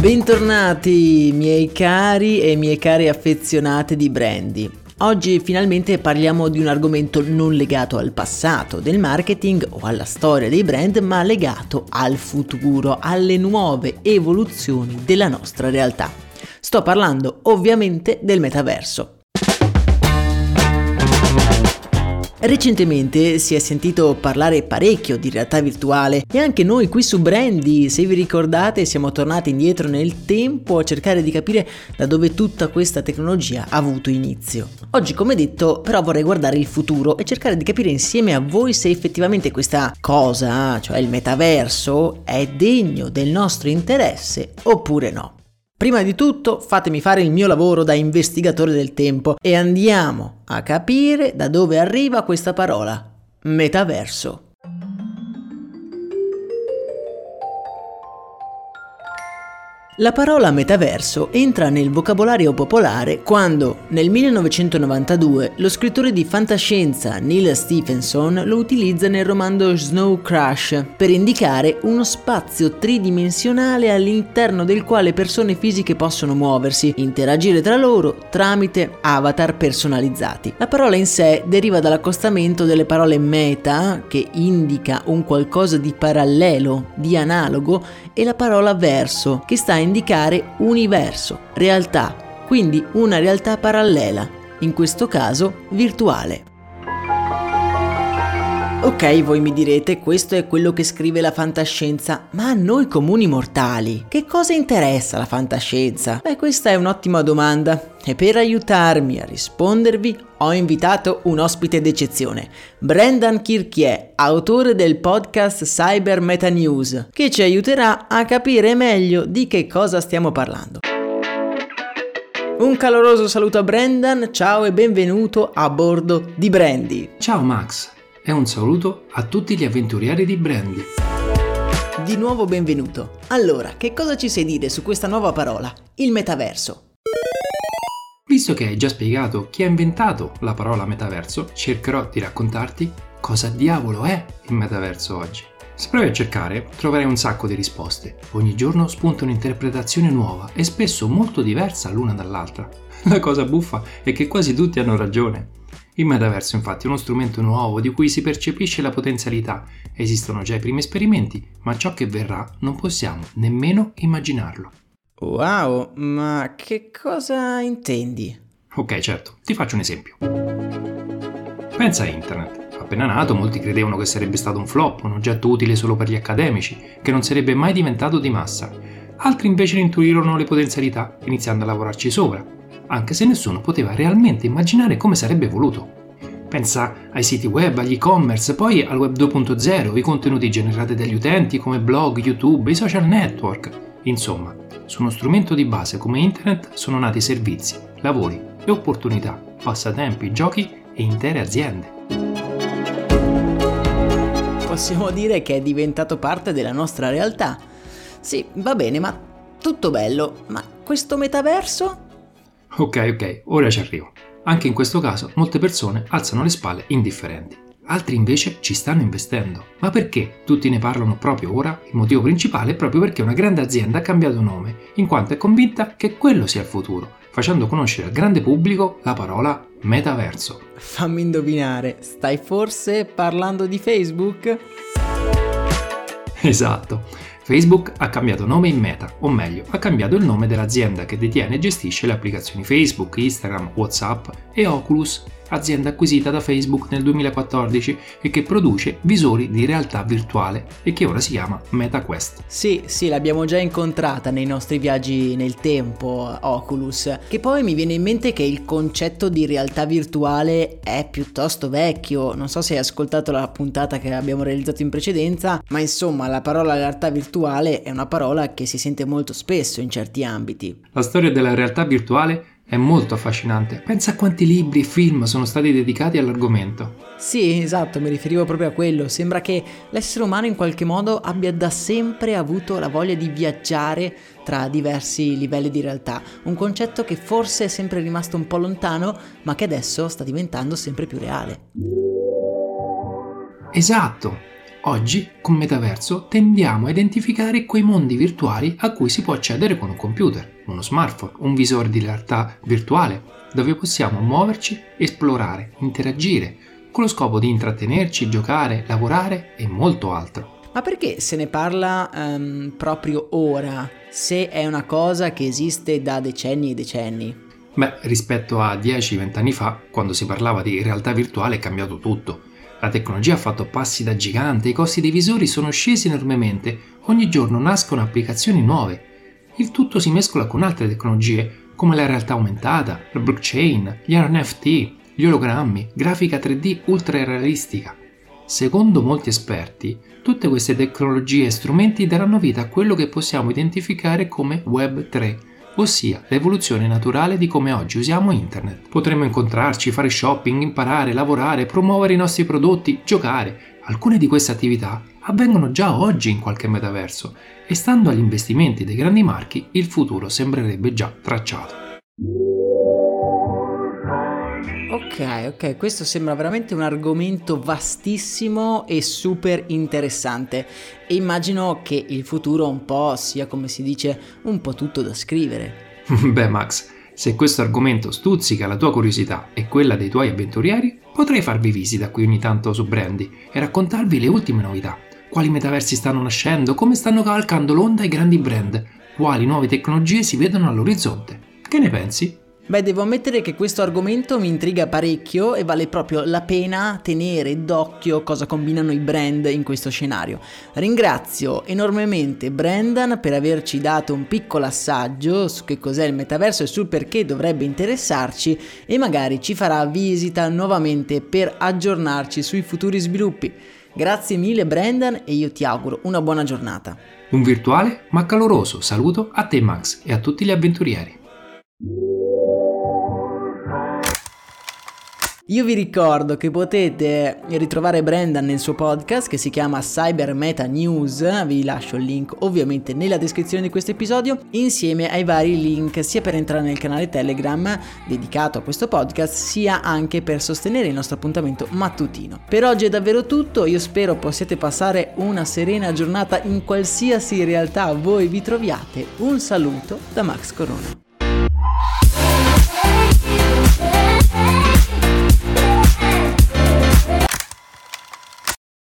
Bentornati miei cari e miei cari affezionate di Brandy. Oggi finalmente parliamo di un argomento non legato al passato del marketing o alla storia dei brand, ma legato al futuro, alle nuove evoluzioni della nostra realtà. Sto parlando ovviamente del metaverso. Recentemente si è sentito parlare parecchio di realtà virtuale e anche noi qui su Brandy, se vi ricordate, siamo tornati indietro nel tempo a cercare di capire da dove tutta questa tecnologia ha avuto inizio. Oggi, come detto, però vorrei guardare il futuro e cercare di capire insieme a voi se effettivamente questa cosa, cioè il metaverso, è degno del nostro interesse oppure no. Prima di tutto fatemi fare il mio lavoro da investigatore del tempo e andiamo a capire da dove arriva questa parola, metaverso. La parola metaverso entra nel vocabolario popolare quando, nel 1992, lo scrittore di fantascienza Neil Stephenson lo utilizza nel romanzo Snow Crash per indicare uno spazio tridimensionale all'interno del quale persone fisiche possono muoversi, interagire tra loro tramite avatar personalizzati. La parola in sé deriva dall'accostamento delle parole meta, che indica un qualcosa di parallelo, di analogo, e la parola verso, che sta in indicare universo, realtà, quindi una realtà parallela, in questo caso virtuale. Ok, voi mi direte, questo è quello che scrive la fantascienza, ma a noi comuni mortali, che cosa interessa la fantascienza? Beh, questa è un'ottima domanda e per aiutarmi a rispondervi ho invitato un ospite d'eccezione, Brendan Kirchie, autore del podcast Cyber Meta News, che ci aiuterà a capire meglio di che cosa stiamo parlando. Un caloroso saluto a Brendan, ciao e benvenuto a bordo di Brandy. Ciao Max e un saluto a tutti gli avventurieri di Brandy. Di nuovo benvenuto. Allora, che cosa ci sai dire su questa nuova parola, il metaverso? Visto che hai già spiegato chi ha inventato la parola metaverso, cercherò di raccontarti cosa diavolo è il metaverso oggi. Se provi a cercare, troverai un sacco di risposte. Ogni giorno spunta un'interpretazione nuova e spesso molto diversa l'una dall'altra. La cosa buffa è che quasi tutti hanno ragione. Il metaverso infatti è uno strumento nuovo di cui si percepisce la potenzialità. Esistono già i primi esperimenti, ma ciò che verrà non possiamo nemmeno immaginarlo. Wow, ma che cosa intendi? Ok, certo, ti faccio un esempio. Pensa a internet. Appena nato molti credevano che sarebbe stato un flop, un oggetto utile solo per gli accademici, che non sarebbe mai diventato di massa. Altri invece ne intuirono le potenzialità, iniziando a lavorarci sopra anche se nessuno poteva realmente immaginare come sarebbe evoluto. Pensa ai siti web, agli e-commerce, poi al web 2.0, i contenuti generati dagli utenti come blog, YouTube, i social network. Insomma, su uno strumento di base come internet sono nati servizi, lavori e opportunità, passatempi, giochi e intere aziende. Possiamo dire che è diventato parte della nostra realtà. Sì, va bene, ma tutto bello, ma questo metaverso? Ok, ok, ora ci arrivo. Anche in questo caso molte persone alzano le spalle indifferenti. Altri invece ci stanno investendo. Ma perché tutti ne parlano proprio ora? Il motivo principale è proprio perché una grande azienda ha cambiato nome, in quanto è convinta che quello sia il futuro, facendo conoscere al grande pubblico la parola metaverso. Fammi indovinare, stai forse parlando di Facebook? Esatto. Facebook ha cambiato nome in Meta, o meglio, ha cambiato il nome dell'azienda che detiene e gestisce le applicazioni Facebook, Instagram, WhatsApp e Oculus azienda acquisita da Facebook nel 2014 e che produce visori di realtà virtuale e che ora si chiama MetaQuest. Sì, sì, l'abbiamo già incontrata nei nostri viaggi nel tempo, Oculus, che poi mi viene in mente che il concetto di realtà virtuale è piuttosto vecchio, non so se hai ascoltato la puntata che abbiamo realizzato in precedenza, ma insomma la parola realtà virtuale è una parola che si sente molto spesso in certi ambiti. La storia della realtà virtuale è molto affascinante. Pensa a quanti libri e film sono stati dedicati all'argomento. Sì, esatto, mi riferivo proprio a quello. Sembra che l'essere umano in qualche modo abbia da sempre avuto la voglia di viaggiare tra diversi livelli di realtà. Un concetto che forse è sempre rimasto un po' lontano, ma che adesso sta diventando sempre più reale. Esatto. Oggi, con Metaverso, tendiamo a identificare quei mondi virtuali a cui si può accedere con un computer, uno smartphone, un visore di realtà virtuale, dove possiamo muoverci, esplorare, interagire, con lo scopo di intrattenerci, giocare, lavorare e molto altro. Ma perché se ne parla um, proprio ora, se è una cosa che esiste da decenni e decenni? Beh, rispetto a 10-20 anni fa, quando si parlava di realtà virtuale è cambiato tutto. La tecnologia ha fatto passi da gigante, i costi dei visori sono scesi enormemente, ogni giorno nascono applicazioni nuove. Il tutto si mescola con altre tecnologie, come la realtà aumentata, la blockchain, gli NFT, gli ologrammi, grafica 3D ultra realistica. Secondo molti esperti, tutte queste tecnologie e strumenti daranno vita a quello che possiamo identificare come Web 3, ossia l'evoluzione naturale di come oggi usiamo internet. Potremo incontrarci, fare shopping, imparare, lavorare, promuovere i nostri prodotti, giocare. Alcune di queste attività avvengono già oggi in qualche metaverso e stando agli investimenti dei grandi marchi il futuro sembrerebbe già tracciato. Ok, ok, questo sembra veramente un argomento vastissimo e super interessante e immagino che il futuro un po' sia, come si dice, un po' tutto da scrivere. Beh Max, se questo argomento stuzzica la tua curiosità e quella dei tuoi avventurieri, potrei farvi visita qui ogni tanto su Brandy e raccontarvi le ultime novità. Quali metaversi stanno nascendo, come stanno cavalcando l'onda i grandi brand, quali nuove tecnologie si vedono all'orizzonte. Che ne pensi? Beh, devo ammettere che questo argomento mi intriga parecchio e vale proprio la pena tenere d'occhio cosa combinano i brand in questo scenario. Ringrazio enormemente Brendan per averci dato un piccolo assaggio su che cos'è il metaverso e sul perché dovrebbe interessarci e magari ci farà visita nuovamente per aggiornarci sui futuri sviluppi. Grazie mille Brendan e io ti auguro una buona giornata. Un virtuale ma caloroso saluto a te Max e a tutti gli avventurieri. Io vi ricordo che potete ritrovare Brendan nel suo podcast che si chiama Cyber Meta News, vi lascio il link ovviamente nella descrizione di questo episodio, insieme ai vari link sia per entrare nel canale Telegram dedicato a questo podcast, sia anche per sostenere il nostro appuntamento mattutino. Per oggi è davvero tutto, io spero possiate passare una serena giornata in qualsiasi realtà voi vi troviate. Un saluto da Max Corona.